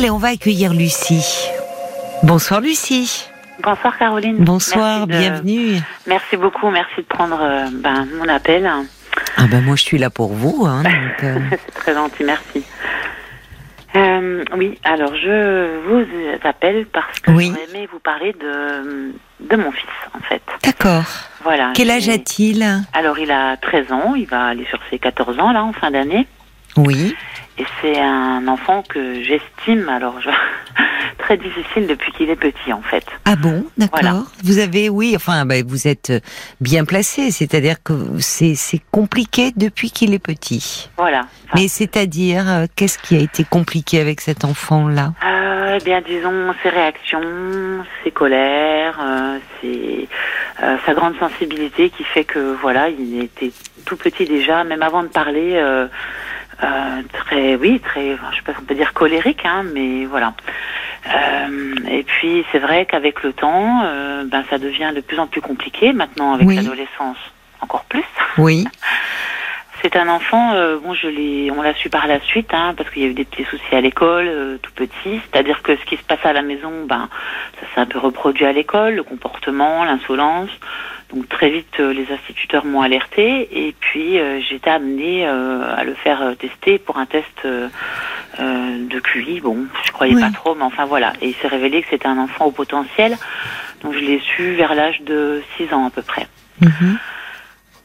Allez, on va accueillir Lucie. Bonsoir Lucie. Bonsoir Caroline. Bonsoir, bienvenue. Merci beaucoup, merci de prendre euh, ben, mon appel. Ah ben moi je suis là pour vous. Hein, euh. C'est très gentil, merci. Euh, oui, alors je vous appelle parce que oui. j'aurais aimé vous parler de, de mon fils, en fait. D'accord. Voilà. Quel âge a-t-il? Alors, il a 13 ans, il va aller sur ses 14 ans, là, en fin d'année. Oui. Et c'est un enfant que j'estime, alors je... très difficile depuis qu'il est petit en fait. Ah bon, d'accord. Vous avez, oui, enfin, bah, vous êtes bien placé, c'est-à-dire que c'est compliqué depuis qu'il est petit. Voilà. Mais c'est-à-dire, euh, qu'est-ce qui a été compliqué avec cet enfant-là? Euh, Eh bien, disons, ses réactions, ses colères, euh, euh, sa grande sensibilité qui fait que, voilà, il était tout petit déjà, même avant de parler. Euh, très, oui, très, je sais pas si on peut dire colérique, hein, mais voilà. Euh, et puis c'est vrai qu'avec le temps, euh, ben ça devient de plus en plus compliqué. Maintenant avec l'adolescence, encore plus. Oui. C'est un enfant, euh, bon, je l'ai, on l'a su par la suite, hein, parce qu'il y a eu des petits soucis à l'école, euh, tout petit. C'est-à-dire que ce qui se passe à la maison, ben, ça s'est un peu reproduit à l'école, le comportement, l'insolence. Donc très vite, euh, les instituteurs m'ont alerté, et puis j'étais amenée à le faire tester pour un test de QI. Bon, je croyais pas trop, mais enfin voilà. Et il s'est révélé que c'était un enfant au potentiel. Donc je l'ai su vers l'âge de 6 ans à peu près. Mhm.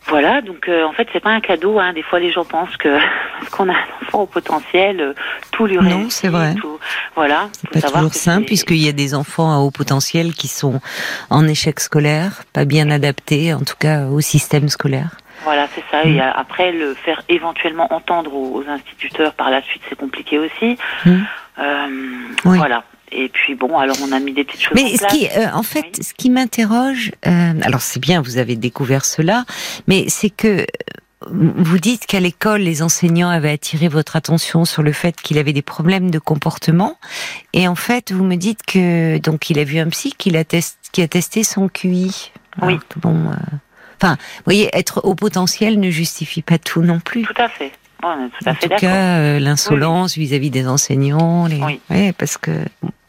Voilà, donc euh, en fait c'est pas un cadeau. Hein. Des fois les gens pensent que parce qu'on a un enfant au potentiel, euh, tout lui réussit. Non, c'est vrai. Tout, voilà. C'est pas toujours simple puisqu'il y a des enfants à haut potentiel qui sont en échec scolaire, pas bien adaptés, en tout cas au système scolaire. Voilà, c'est ça. Et mm. après, le faire éventuellement entendre aux, instituteurs par la suite, c'est compliqué aussi. Mm. Euh, Voilà. Et puis bon, alors on a mis des petites choses. Mais en, ce qui, euh, en fait, ce qui m'interroge, euh, alors c'est bien, vous avez découvert cela, mais c'est que vous dites qu'à l'école, les enseignants avaient attiré votre attention sur le fait qu'il avait des problèmes de comportement, et en fait, vous me dites que donc il a vu un psy qui a, qui a testé son QI. Oui. bon, euh, enfin, vous voyez, être au potentiel ne justifie pas tout non plus. Tout à fait en tout cas, euh, l'insolence vis-à-vis des enseignants, les... oui. parce que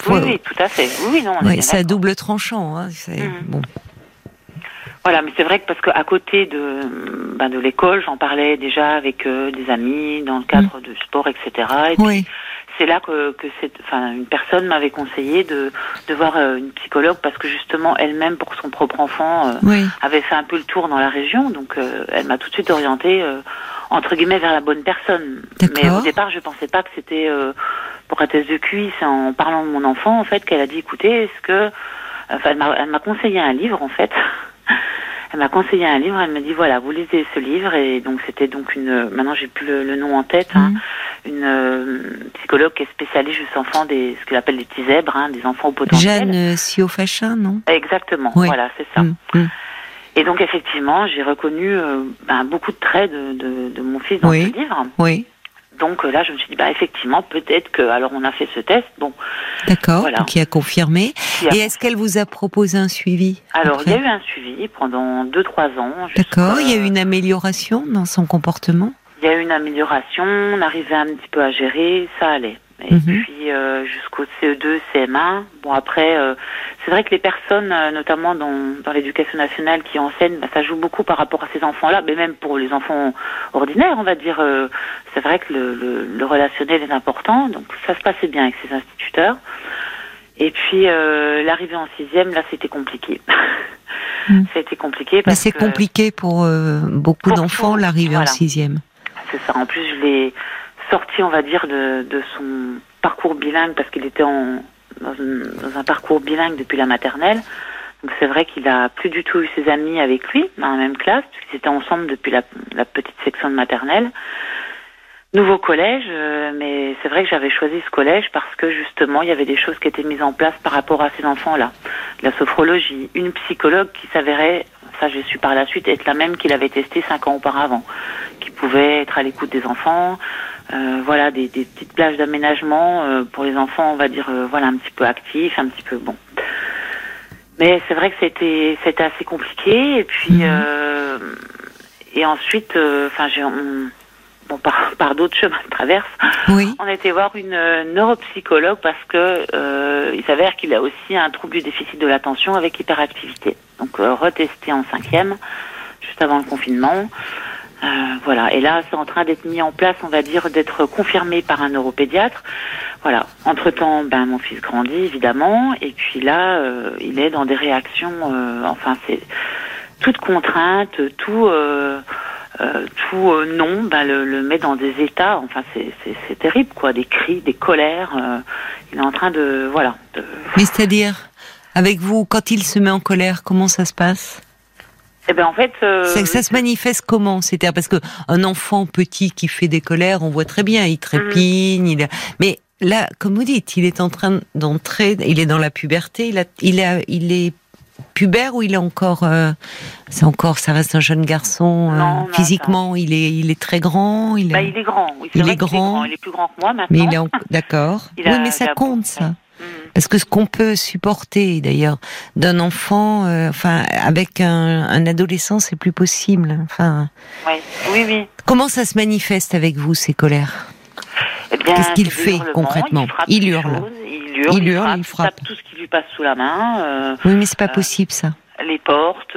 oui, oui, tout à fait. Oui, non, on c'est à double tranchant. Hein, mhm. bon. Voilà, mais c'est vrai que parce qu'à côté de, ben, de l'école, j'en parlais déjà avec euh, des amis dans le cadre mhm. de sport, etc. Et oui. c'est là que, que enfin, une personne m'avait conseillé de, de voir euh, une psychologue parce que justement elle-même pour son propre enfant avait fait un peu le tour dans la région, donc elle m'a tout de suite orientée entre guillemets vers la bonne personne. Mais au départ, je pensais pas que c'était euh, pour un test de QI. C'est en parlant de mon enfant en fait qu'elle a dit écoutez, est-ce que enfin elle m'a conseillé un livre en fait. elle m'a conseillé un livre, elle m'a dit voilà, vous lisez ce livre et donc c'était donc une maintenant j'ai plus le, nom en tête, hein, mhm. une euh, psychologue qui est spécialiste juste enfants des ce qu'elle appelle des petits zèbres, hein, des enfants au potentiel. Jeanne euh, Siofachin, non? Exactement, voilà, c'est ça. Mhm. Et donc effectivement, j'ai reconnu euh, ben, beaucoup de traits de, de, de mon fils dans ce livre. Oui. Donc euh, là, je me suis dit, bah, effectivement, peut-être que. Alors, on a fait ce test. Bon. D'accord. Qui a confirmé. Et est-ce qu'elle vous a proposé un suivi Alors, il y a eu un suivi pendant 2-3 ans. D'accord. Il y a eu une amélioration dans son comportement? Il y a eu une amélioration. On arrivait un petit peu à gérer. Ça allait. Et mhm. puis euh, jusqu'au CE2, CM1. Bon après, euh, c'est vrai que les personnes, euh, notamment dans, dans l'éducation nationale, qui enseignent, bah, ça joue beaucoup par rapport à ces enfants-là, mais même pour les enfants ordinaires, on va dire. c'est vrai que le, le, le, relationnel est important, donc ça se passait bien avec ces instituteurs. Et puis l'arrivée en sixième, là, c'était compliqué. Mm. A été compliqué parce mais c'est compliqué pour beaucoup d'enfants l'arrivée en sixième. C'est ça. En plus, je l'ai sorti, on va dire, de, son parcours bilingue parce qu'il était dans, un parcours bilingue depuis la maternelle. Donc c'est vrai qu'il a plus du tout eu ses amis avec lui dans la même classe puisqu'ils étaient ensemble depuis la, la, petite section de maternelle. Nouveau collège, euh, mais c'est vrai que j'avais choisi ce collège parce que justement il y avait des choses qui étaient mises en place par rapport à ces enfants-là. La sophrologie, une psychologue qui s'avérait, ça j'ai su par la suite, être la même qu'il avait testé cinq ans auparavant, qui pouvait être à l'écoute des enfants, euh, voilà, des, des, petites plages d'aménagement euh, pour les enfants, on va dire, euh, voilà, un petit peu actifs, un petit peu bon. Mais c'est vrai que c'était c'était assez compliqué et puis mhm. et ensuite, enfin j'ai bon, par, par d'autres chemins de traverse, oui. on été voir une neuropsychologue parce que il s'avère qu'il a aussi un trouble du déficit de l'attention avec hyperactivité. Donc retesté en cinquième, juste avant le confinement. Euh, voilà. Et là, c'est en train d'être mis en place, on va dire, d'être confirmé par un neuropédiatre. Voilà. Entre temps, ben mon fils grandit évidemment, et puis là, euh, il est dans des réactions. Euh, enfin, c'est toute contrainte, tout. tout non, ben le, le, met dans des états. Enfin, c'est terrible, quoi. Des cris, des colères. il est en train de, voilà. De... Mais c'est-à-dire, avec vous, quand il se met en colère, comment ça se passe? Eh ben en fait, euh, ça se manifeste comment? C'est-à-dire parce que un enfant petit qui fait des colères, on voit très bien, il trépigne, il mais là, comme vous dites, il est en train d'entrer, il est dans la puberté, il a, il a, il est pubère ou il est encore, euh, c'est encore, ça reste un jeune garçon. Euh, physiquement, il est, il est très grand. Il, bah, il est grand. Oui, il est, grand. Il est plus grand que moi maintenant. Mais il est d'accord. oui, mais ça compte ça. Parce que ce qu'on peut supporter, d'ailleurs, d'un enfant, euh, enfin, avec un, adolescent, c'est plus possible. Enfin. Oui, oui, oui. Comment ça se manifeste avec vous ces colères? Eh Qu'est-ce qu'il fait concrètement? il, hurle. il, hurle. il hurle. Il frappe, tape tout ce qui lui passe sous la main. Euh, oui, mais c'est pas euh, possible ça. Les portes,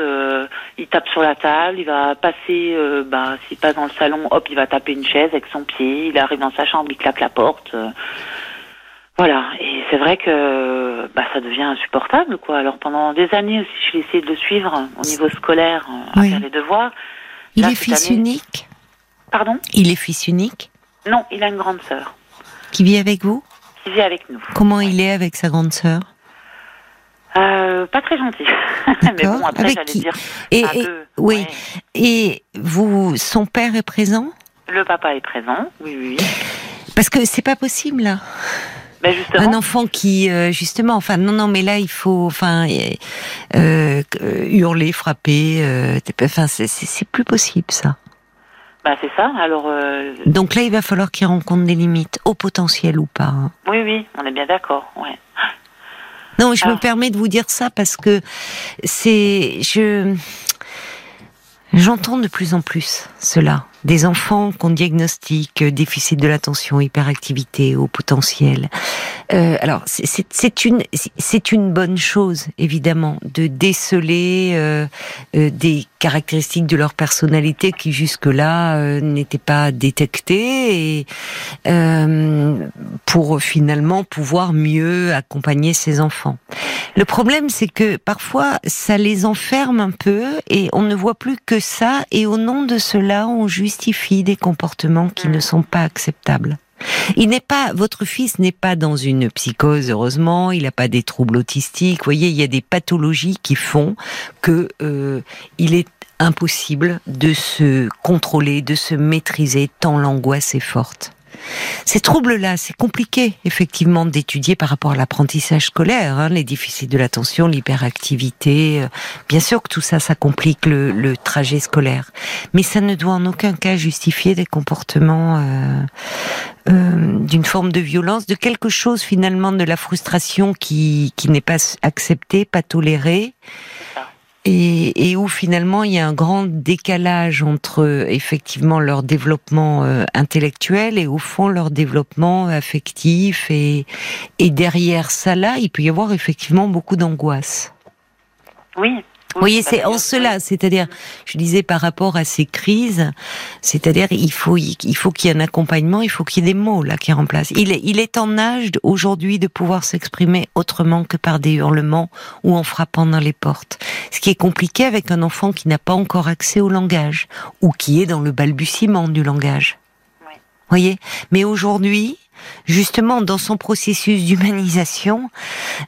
il tape sur la table, il va passer, bah, s'il passe dans le salon, hop, il va taper une chaise avec son pied, il arrive dans sa chambre, il claque la porte. Voilà, et c'est vrai que bah, ça devient insupportable, quoi. Alors pendant des années aussi, j'ai essayé de le suivre au niveau scolaire, euh, à faire les devoirs. Il est fils unique? Pardon? Il est fils unique? Non, il a une grande sœur. Qui vit avec vous? Qui vit avec nous. Comment il est avec sa grande sœur? Euh, pas très gentil. Mais bon, après, j'allais dire. Et, oui. Et vous, son père est présent? Le papa est présent, oui, oui. Parce que c'est pas possible là. Ben, un enfant qui euh, justement, enfin non non, mais là il faut, enfin euh, hurler, frapper, euh, enfin c'est plus possible ça. Bah c'est ça. Alors. Donc là il va falloir qu'il rencontre des limites, au potentiel ou pas. Hein. Oui oui, on est bien d'accord. Ouais. Non, je me permets de vous dire ça parce que c'est je j'entends de plus en plus cela des enfants qu'on diagnostique euh, déficit de l'attention, hyperactivité au potentiel. Euh, alors c'est une c'est une bonne chose évidemment de déceler euh, euh, des caractéristiques de leur personnalité qui jusque-là euh, n'étaient pas détectées et pour finalement pouvoir mieux accompagner ces enfants. Le problème c'est que parfois ça les enferme un peu et on ne voit plus que ça et au nom de cela on justifie des comportements qui ne sont pas acceptables. Il n'est pas, votre fils n'est pas dans une psychose, heureusement. Il n'a pas des troubles autistiques. Vous voyez, il y a des pathologies qui font que euh, il est impossible de se contrôler, de se maîtriser tant l'angoisse est forte. Ces troubles-là, c'est compliqué effectivement d'étudier par rapport à l'apprentissage scolaire, hein, les déficits de l'attention, l'hyperactivité. Euh, bien sûr que tout ça, ça complique le, le, trajet scolaire, mais ça ne doit en aucun cas justifier des comportements euh, euh, d'une forme de violence, de quelque chose finalement de la frustration qui, qui n'est pas acceptée, pas tolérée et, où finalement il y a un grand décalage entre effectivement leur développement euh, intellectuel et au fond leur développement affectif et, et derrière ça là il peut y avoir effectivement beaucoup d'angoisse. Oui, vous voyez, c'est en cela, c'est-à-dire, je disais par rapport à ces crises, c'est-à-dire il faut il faut qu'il y ait un accompagnement, il faut qu'il y ait des mots là qui remplacent. Il est il est en âge aujourd'hui de pouvoir s'exprimer autrement que par des hurlements ou en frappant dans les portes. Ce qui est compliqué avec un enfant qui n'a pas encore accès au langage ou qui est dans le balbutiement du langage. Oui. Voyez, mais aujourd'hui, justement dans son processus d'humanisation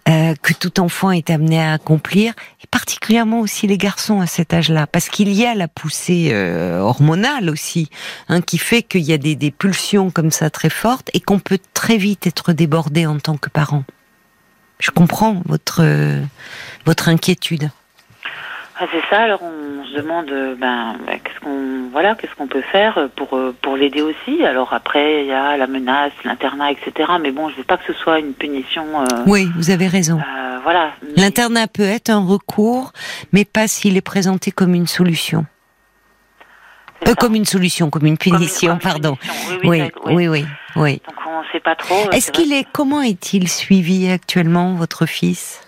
euh, que tout enfant est amené à accomplir, et particulièrement aussi les garçons à cet âge-là, parce qu'il y a la poussée euh, hormonale aussi, hein, qui fait qu'il y a des, des, pulsions comme ça très fortes et qu'on peut très vite être débordé en tant que parent. Je comprends votre votre inquiétude. Ah, c'est ça. Alors on se demande, euh, ben, ben, qu'est-ce qu'on, voilà, qu'est-ce qu'on peut faire pour euh, pour l'aider aussi. Alors après, il y a la menace, l'internat, etc. Mais bon, je veux pas que ce soit une punition. Euh, oui, vous avez raison. voilà. L'internat peut être un recours, mais pas s'il est présenté comme une solution. Euh, comme une solution, comme une punition, pardon. Oui, oui, oui, oui, Donc on ne sait pas trop. Euh, Est-ce qu'il est, comment est-il suivi actuellement, votre fils?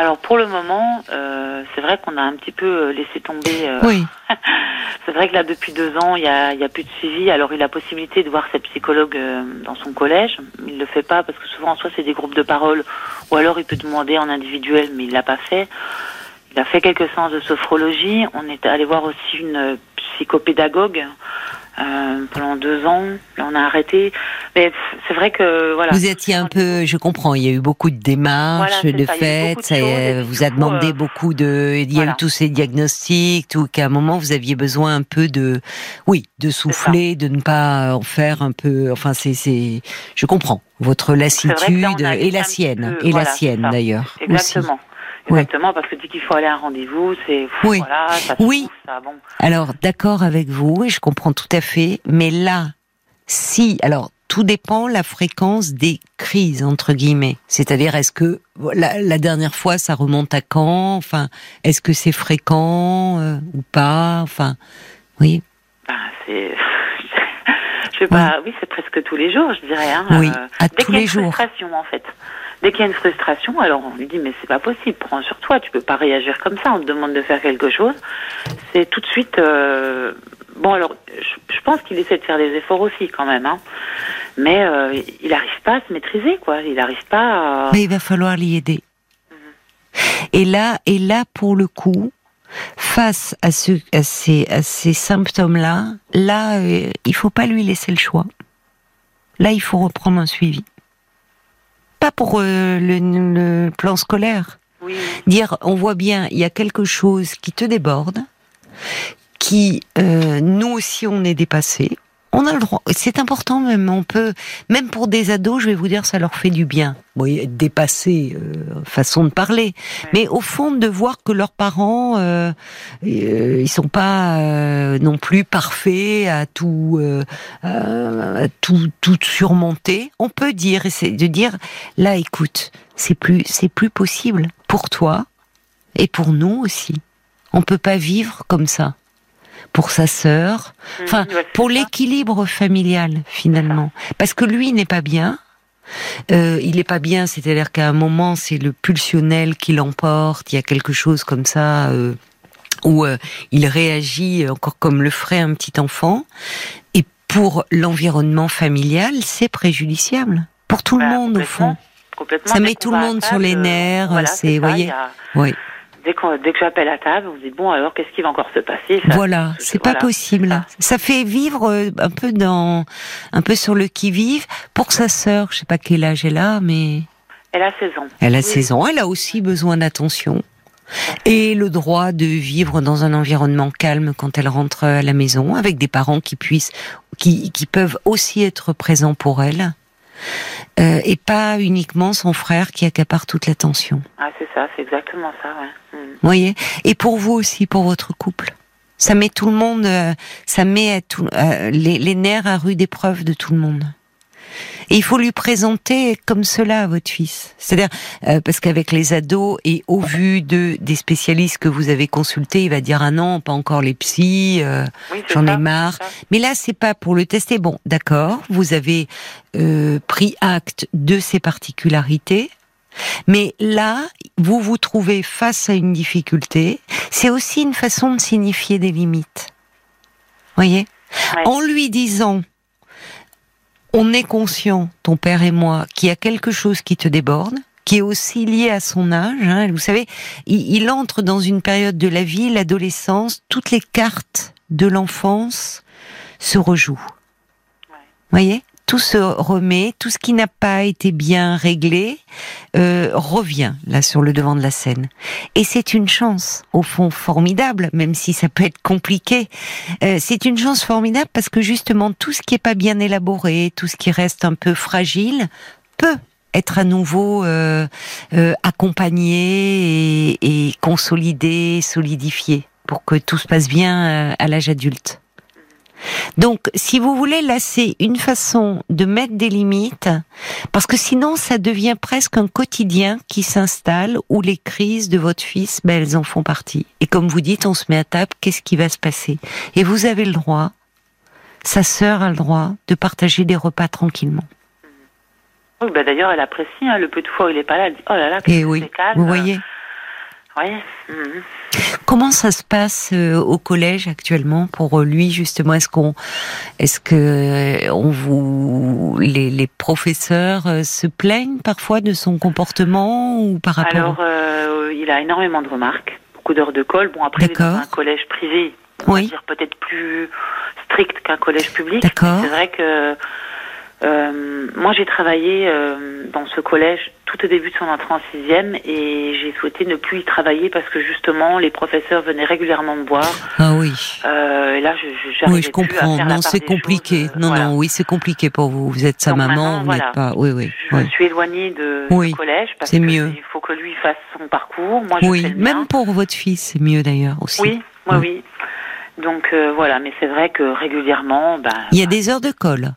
Alors pour le moment, euh, c'est vrai qu'on a un petit peu laissé tomber. oui. c'est vrai que là depuis deux ans, il y a, y a, plus de suivi. Alors il a possibilité de voir sa psychologue dans son collège. Il le fait pas parce que souvent soit c'est des groupes de parole, ou alors il peut demander en individuel, mais il l'a pas fait. Il a fait quelques séances de sophrologie. On est allé voir aussi une psychopédagogue euh, pendant deux ans. Là, on a arrêté. Mais c'est vrai que voilà. Vous étiez un peu, je comprends. Il y a eu beaucoup de démarches, de fait. Ça, vous a demandé euh, beaucoup de. Il y a eu tous ces diagnostics, tout qu'à un moment vous aviez besoin un peu de, oui, de souffler, de ne pas en faire un peu. Enfin, c'est, c'est. Je comprends votre lassitude et la sienne, et la sienne d'ailleurs. Exactement. Exactement, parce que dès qu'il faut aller à un rendez-vous, c'est oui. voilà, ça oui. Ça, bon. Alors d'accord avec vous, et je comprends tout à fait, mais là, si, alors tout dépend la fréquence des crises entre guillemets. C'est-à-dire, est-ce que la, la, dernière fois, ça remonte à quand? Enfin, est-ce que c'est fréquent euh, ou pas? Enfin, oui. Ben, c'est je sais pas, oui, c'est presque tous les jours, je dirais. Hein. Oui, euh, à tous les jours. en fait. Dès qu'il y a une frustration, alors on lui dit mais c'est pas possible, prends sur toi, tu peux pas réagir comme ça, on te demande de faire quelque chose. C'est tout de suite. Euh... Bon alors, je, pense qu'il essaie de faire des efforts aussi quand même, hein. mais euh, il n'arrive pas à se maîtriser, quoi. Il n'arrive pas. À... Mais il va falloir l'y aider. Mhm. Et là, et là pour le coup, face à, ce, à ces, à ces symptômes-là, là, euh, il faut pas lui laisser le choix. Là, il faut reprendre un suivi pas pour euh, le, plan scolaire. Dire, on voit bien, il y a quelque chose qui te déborde, qui euh, nous aussi on est dépassé. On a le droit. C'est important même. On peut, même pour des ados, je vais vous dire, ça leur fait du bien. Oui, être dépassé, euh, façon de parler. Mais au fond, de voir que leurs parents, euh, euh, ils sont pas euh, non plus parfaits à tout, à tout, tout surmonter. On peut dire, c'est de dire, là, écoute, c'est plus, c'est plus possible pour toi et pour nous aussi. On peut pas vivre comme ça pour sa sœur, mmh, enfin pour l'équilibre familial finalement, parce que lui n'est pas bien. Euh, il n'est pas bien, c'est-à-dire qu'à un moment c'est le pulsionnel qui l'emporte. Il y a quelque chose comme ça euh, où euh, il réagit encore comme le ferait un petit enfant. Et pour l'environnement familial, c'est préjudiciable pour tout le bah, monde au fond. Ça met tout le monde sur les nerfs. c'est, voyez, oui dès, dès que j'appelle à table, vous dites bon alors qu'est-ce qui va encore se passer? Voilà, c'est pas possible. Ça fait vivre euh, un peu dans, un peu sur le qui vive pour sa sœur. Je sais pas quel âge elle a, mais elle a 16 ans. Elle a 16 ans. Elle a aussi besoin d'attention et le droit de vivre dans un environnement calme quand elle rentre à la maison avec des parents qui puissent, qui, qui peuvent aussi être présents pour elle. Euh, et pas uniquement son frère qui accapare toute l'attention. Ah, c'est ça, c'est exactement ça, ouais. Mm. voyez? Et pour vous aussi, pour votre couple? Ça met tout le monde, euh, ça met tout, euh, les, les nerfs à rude épreuve de tout le monde. Et il faut lui présenter comme cela à votre fils. C'est-à-dire, euh, parce qu'avec les ados, et au vu de des spécialistes que vous avez consultés, il va dire ah non, pas encore les psys, euh, j'en ai marre. Mais là, c'est pas pour le tester. Bon, d'accord, vous avez euh, pris acte de ses particularités. Mais là, vous vous trouvez face à une difficulté. C'est aussi une façon de signifier des limites. Voyez, en lui disant on est conscient, ton père et moi, qu'il y a quelque chose qui te déborde, qui est aussi lié à son âge. Hein. Vous savez, il, entre dans une période de la vie, l'adolescence, toutes les cartes de l'enfance se rejouent. Vous voyez? Tout se remet, tout ce qui n'a pas été bien réglé euh, revient là sur le devant de la scène. Et c'est une chance, au fond, formidable, même si ça peut être compliqué. Euh, c'est une chance formidable parce que justement tout ce qui est pas bien élaboré, tout ce qui reste un peu fragile, peut être à nouveau euh, accompagné et, et consolidé, solidifié pour que tout se passe bien à l'âge adulte. Donc, si vous voulez, là, c'est une façon de mettre des limites, parce que sinon, ça devient presque un quotidien qui s'installe où les crises de votre fils, ben, elles en font partie. Et comme vous dites, on se met à table, qu'est-ce qui va se passer? Et vous avez le droit, sa sœur a le droit de partager des repas tranquillement. Oui, ben d'ailleurs, elle apprécie hein, le peu de fois où il n'est pas là. Elle dit, oh là là, Et oui, calme. vous voyez. Oui. Mhm. Comment ça se passe euh, au collège actuellement pour lui justement? Est-ce qu'on, est-ce que euh, on vous, les, les, professeurs euh, se plaignent parfois de son comportement ou par rapport Alors, euh, il a énormément de remarques, beaucoup d'heures de colle. Bon, après, il est dans un collège privé, on oui. va dire peut-être plus strict qu'un collège public. D'accord. C'est vrai que euh, moi, j'ai travaillé euh, dans ce collège tout au début de son entrée en sixième et j'ai souhaité ne plus y travailler parce que justement, les professeurs venaient régulièrement me voir. Ah oui. Euh, et là, je, je Oui, je comprends. non, c'est compliqué. Choses, non, voilà. non, oui, c'est compliqué pour vous. Vous êtes sa Donc maman, vous voilà. n'êtes pas. Oui, oui. Je oui. me suis éloignée de Oui, collège parce mieux. il faut que lui fasse son parcours. Moi, je Oui, fais le même pour votre fils, c'est mieux d'ailleurs aussi. Oui, oui, Oui. oui. Donc euh, voilà, mais c'est vrai que régulièrement, ben. Il y a des heures de colle.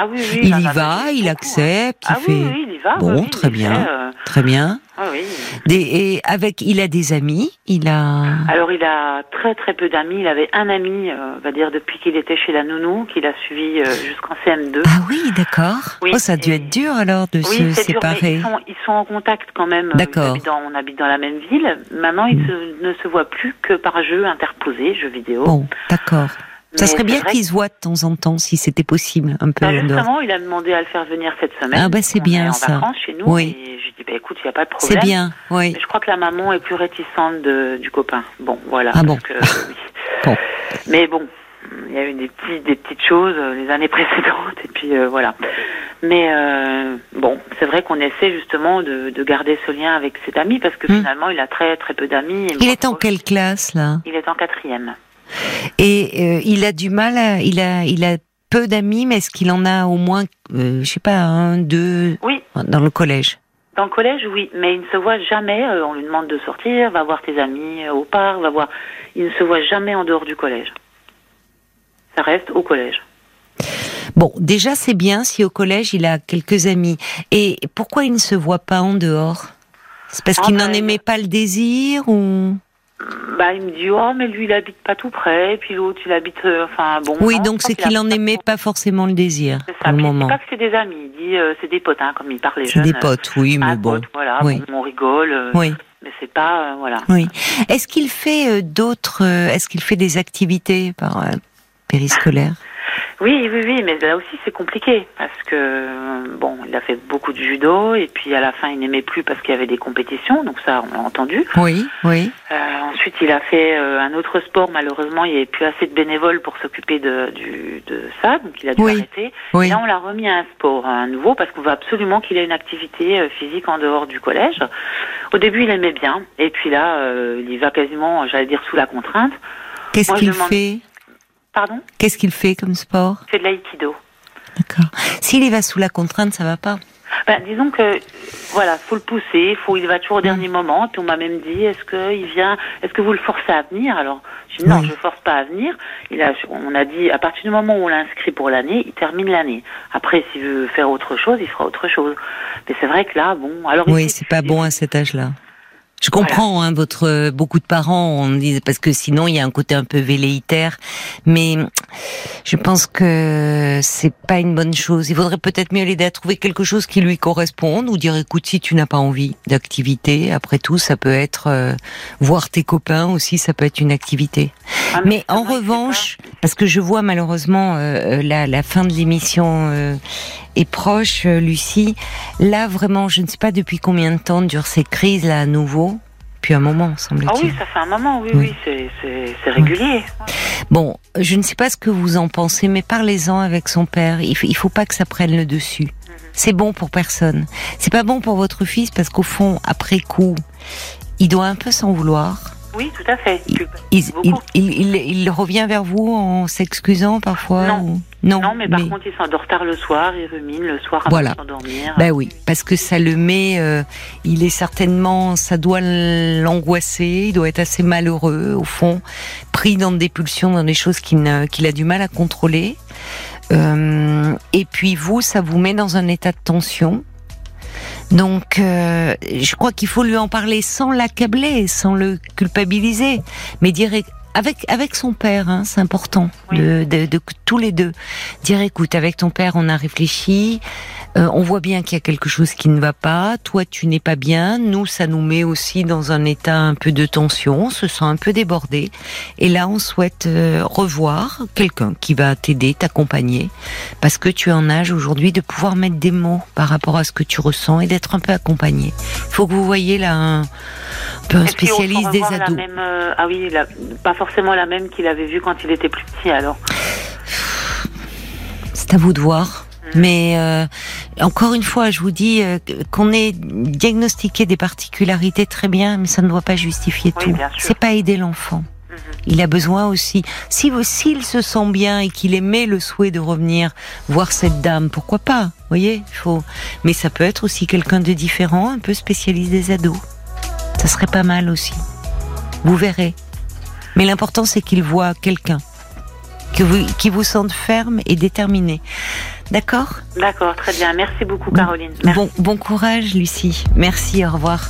Ah oui, oui. Il y va, il accepte, hein. il Ah fait. oui, oui, il y va. Bon, très bien. fait, euh, Très bien. ah oui. Des, et avec, il a des amis. Il a. Alors il a très très peu d'amis. Il avait un ami, euh, on va dire depuis qu'il était chez la nounou, qu'il a suivi euh, jusqu'en CM2. Ah oui, d'accord. Oui, oh, ça a dû et- être dur alors de se dur, séparer. ils sont, ils sont en contact quand même. D'accord. On habite dans la même ville. Maintenant, ils Mm. se- ne se voient plus que par jeu interposé, jeux vidéo. Bon, d'accord. Ça serait c'est bien qu'ils se voient de temps en temps, si c'était possible, un peu. Bah, justement, il a demandé à le faire venir cette semaine. Ah, bah, c'est bien, en ça. vacances chez nous. Oui. Et je lui dis, bah, écoute, il n'y a pas de C'est problème. bien, oui. Mais je crois que la maman est plus réticente de- du copain. Bon, voilà. Ah bon. que, oui. Bon. Mais bon, il y a eu des, petits, des petites choses euh, les années précédentes, et puis euh, voilà. Mais euh, bon, c'est vrai qu'on essaie justement de, de garder ce lien avec cet ami, parce que Hmm. finalement, il a très très peu d'amis. Il est en quelle classe là? Il est en quatrième. Et euh, il a du mal, à, il a, il a peu d'amis, mais est-ce qu'il en a au moins, euh, je sais pas, un, deux Oui, dans le collège? Dans le collège, oui, mais il ne se voit jamais. euh, on lui demande de sortir, va voir tes amis au parc, va voir. Il ne se voit jamais en dehors du collège. Ça reste au collège. Bon, déjà c'est bien si au collège il a quelques amis. Et pourquoi il ne se voit pas en dehors? C'est parce Ah, qu'il bah, n'en aimait pas le désir ou? Bah, il me dit, oh, mais lui, il habite pas tout près, et puis l'autre, il habite, euh, enfin, bon. Oui, non, donc c'est qu'il en aimait pas forcément le désir ça. il dit moment. pas que c'est des amis, il dit, euh, c'est des potes, hein, comme il C'est jeunes. des potes, oui, euh, mais ah, bon. potes, voilà, Oui. bon, on rigole, euh, Oui, mais c'est pas, euh, voilà. oui. Est-ce qu'il fait euh, d'autres euh, Est-ce qu'il fait des activités par euh, périscolaire Oui, oui, oui, mais là aussi c'est compliqué parce que euh, bon, il a fait beaucoup de judo et puis à la fin il n'aimait plus parce qu'il y avait des compétitions, donc ça on l'a entendu. Oui, oui. Euh, ensuite il a fait euh, un autre sport, malheureusement il n'y avait plus assez de bénévoles pour s'occuper de, du, de ça, donc il a dû Oui, arrêter. Oui. Et là on l'a remis à un sport, à un nouveau, parce qu'on veut absolument qu'il ait une activité physique en dehors du collège. Au début il aimait bien, et puis là euh, il va quasiment, j'allais dire sous la contrainte. Qu'est-ce qu'il fait? Pardon Qu'est-ce qu'il fait comme sport? Il fait de l'aïkido. D'accord. S'il y va sous la contrainte, ça va pas? Ben, disons que voilà, faut le pousser, faut il va toujours au dernier moment. Puis on m'a même dit, est-ce que il vient, est-ce que vous le forcez à venir? Alors je dis non, je le force pas à venir. Il a, on a dit à partir du moment où on l'inscrit pour l'année, il termine l'année. Après, s'il veut faire autre chose, il fera autre chose. Mais c'est vrai que là, bon, alors Oui, c'est pas bon à cet âge-là. Je comprends, hein, votre euh, beaucoup de parents, on dit parce que sinon il y a un côté un peu velléitaire, mais je pense que c'est pas une bonne chose. Il faudrait peut-être mieux l'aider à trouver quelque chose qui lui corresponde ou dire écoute si tu n'as pas envie d'activité, après tout ça peut être euh, voir tes copains aussi, ça peut être une activité. Ah, Mais en revanche, parce que je vois malheureusement euh, la, la fin de l'émission euh, est proche, euh, Lucie. Là, vraiment, je ne sais pas depuis combien de temps durent ces crises là à nouveau. Puis un moment, pas- Ah semble-t-il. oui, ça fait un moment, oui, Oui. oui, c'est régulier. Bon, je ne sais pas ce que vous en pensez, mais parlez-en avec son père. Il faut, il faut pas que ça prenne le dessus. Mhm. C'est bon pour personne. C'est pas bon pour votre fils parce qu'au fond, après coup, il doit un peu s'en vouloir. Oui, tout à fait. Il, Beaucoup. il, il, il, il revient vers vous en s'excusant parfois Non. ou- non. Non, mais par contre, il s'endort tard le soir, il rumine le soir avant Voilà. de s'endormir. Ben oui, parce que ça le met, euh, il est certainement, ça doit l'angoisser, il doit être assez malheureux au fond, pris dans des pulsions, dans des choses qu'il a du mal à contrôler. Euh, et puis vous, ça vous met dans un état de tension. Donc, euh, je crois qu'il faut lui en parler sans l'accabler, sans le culpabiliser, mais dire avec avec son père, hein, c'est important de, de, de, tous les deux dire écoute, avec ton père, on a réfléchi. Euh, on voit bien qu'il y a quelque chose qui ne va pas. Toi, tu n'es pas bien. Nous, ça nous met aussi dans un état un peu de tension. On se sent un peu débordé. Et là, on souhaite euh, revoir quelqu'un qui va t'aider, t'accompagner, parce que tu es en âge aujourd'hui de pouvoir mettre des mots par rapport à ce que tu ressens et d'être un peu accompagné. Il faut que vous voyez là un, peu un spécialiste des ados. Euh, ah oui, pas forcément la même qu'il avait vue quand il était plus petit. Alors. C'est à vous de voir. Mais euh, encore une fois, je vous dis euh, qu'on ait diagnostiqué des particularités très bien, mais ça ne doit pas justifier tout. C'est pas aider l'enfant. Mhm. Il a besoin aussi, si s'il se sent bien et qu'il aimait le souhait de revenir voir cette dame, pourquoi pas Voyez, faut. Mais ça peut être aussi quelqu'un de différent, un peu spécialiste des ados. Ça serait pas mal aussi. Vous verrez. Mais l'important c'est qu'il voit quelqu'un qui vous sente ferme et déterminé. D'accord? D'accord, très bien. Merci beaucoup, Caroline. Bon, bon courage, Lucie. Merci, au revoir.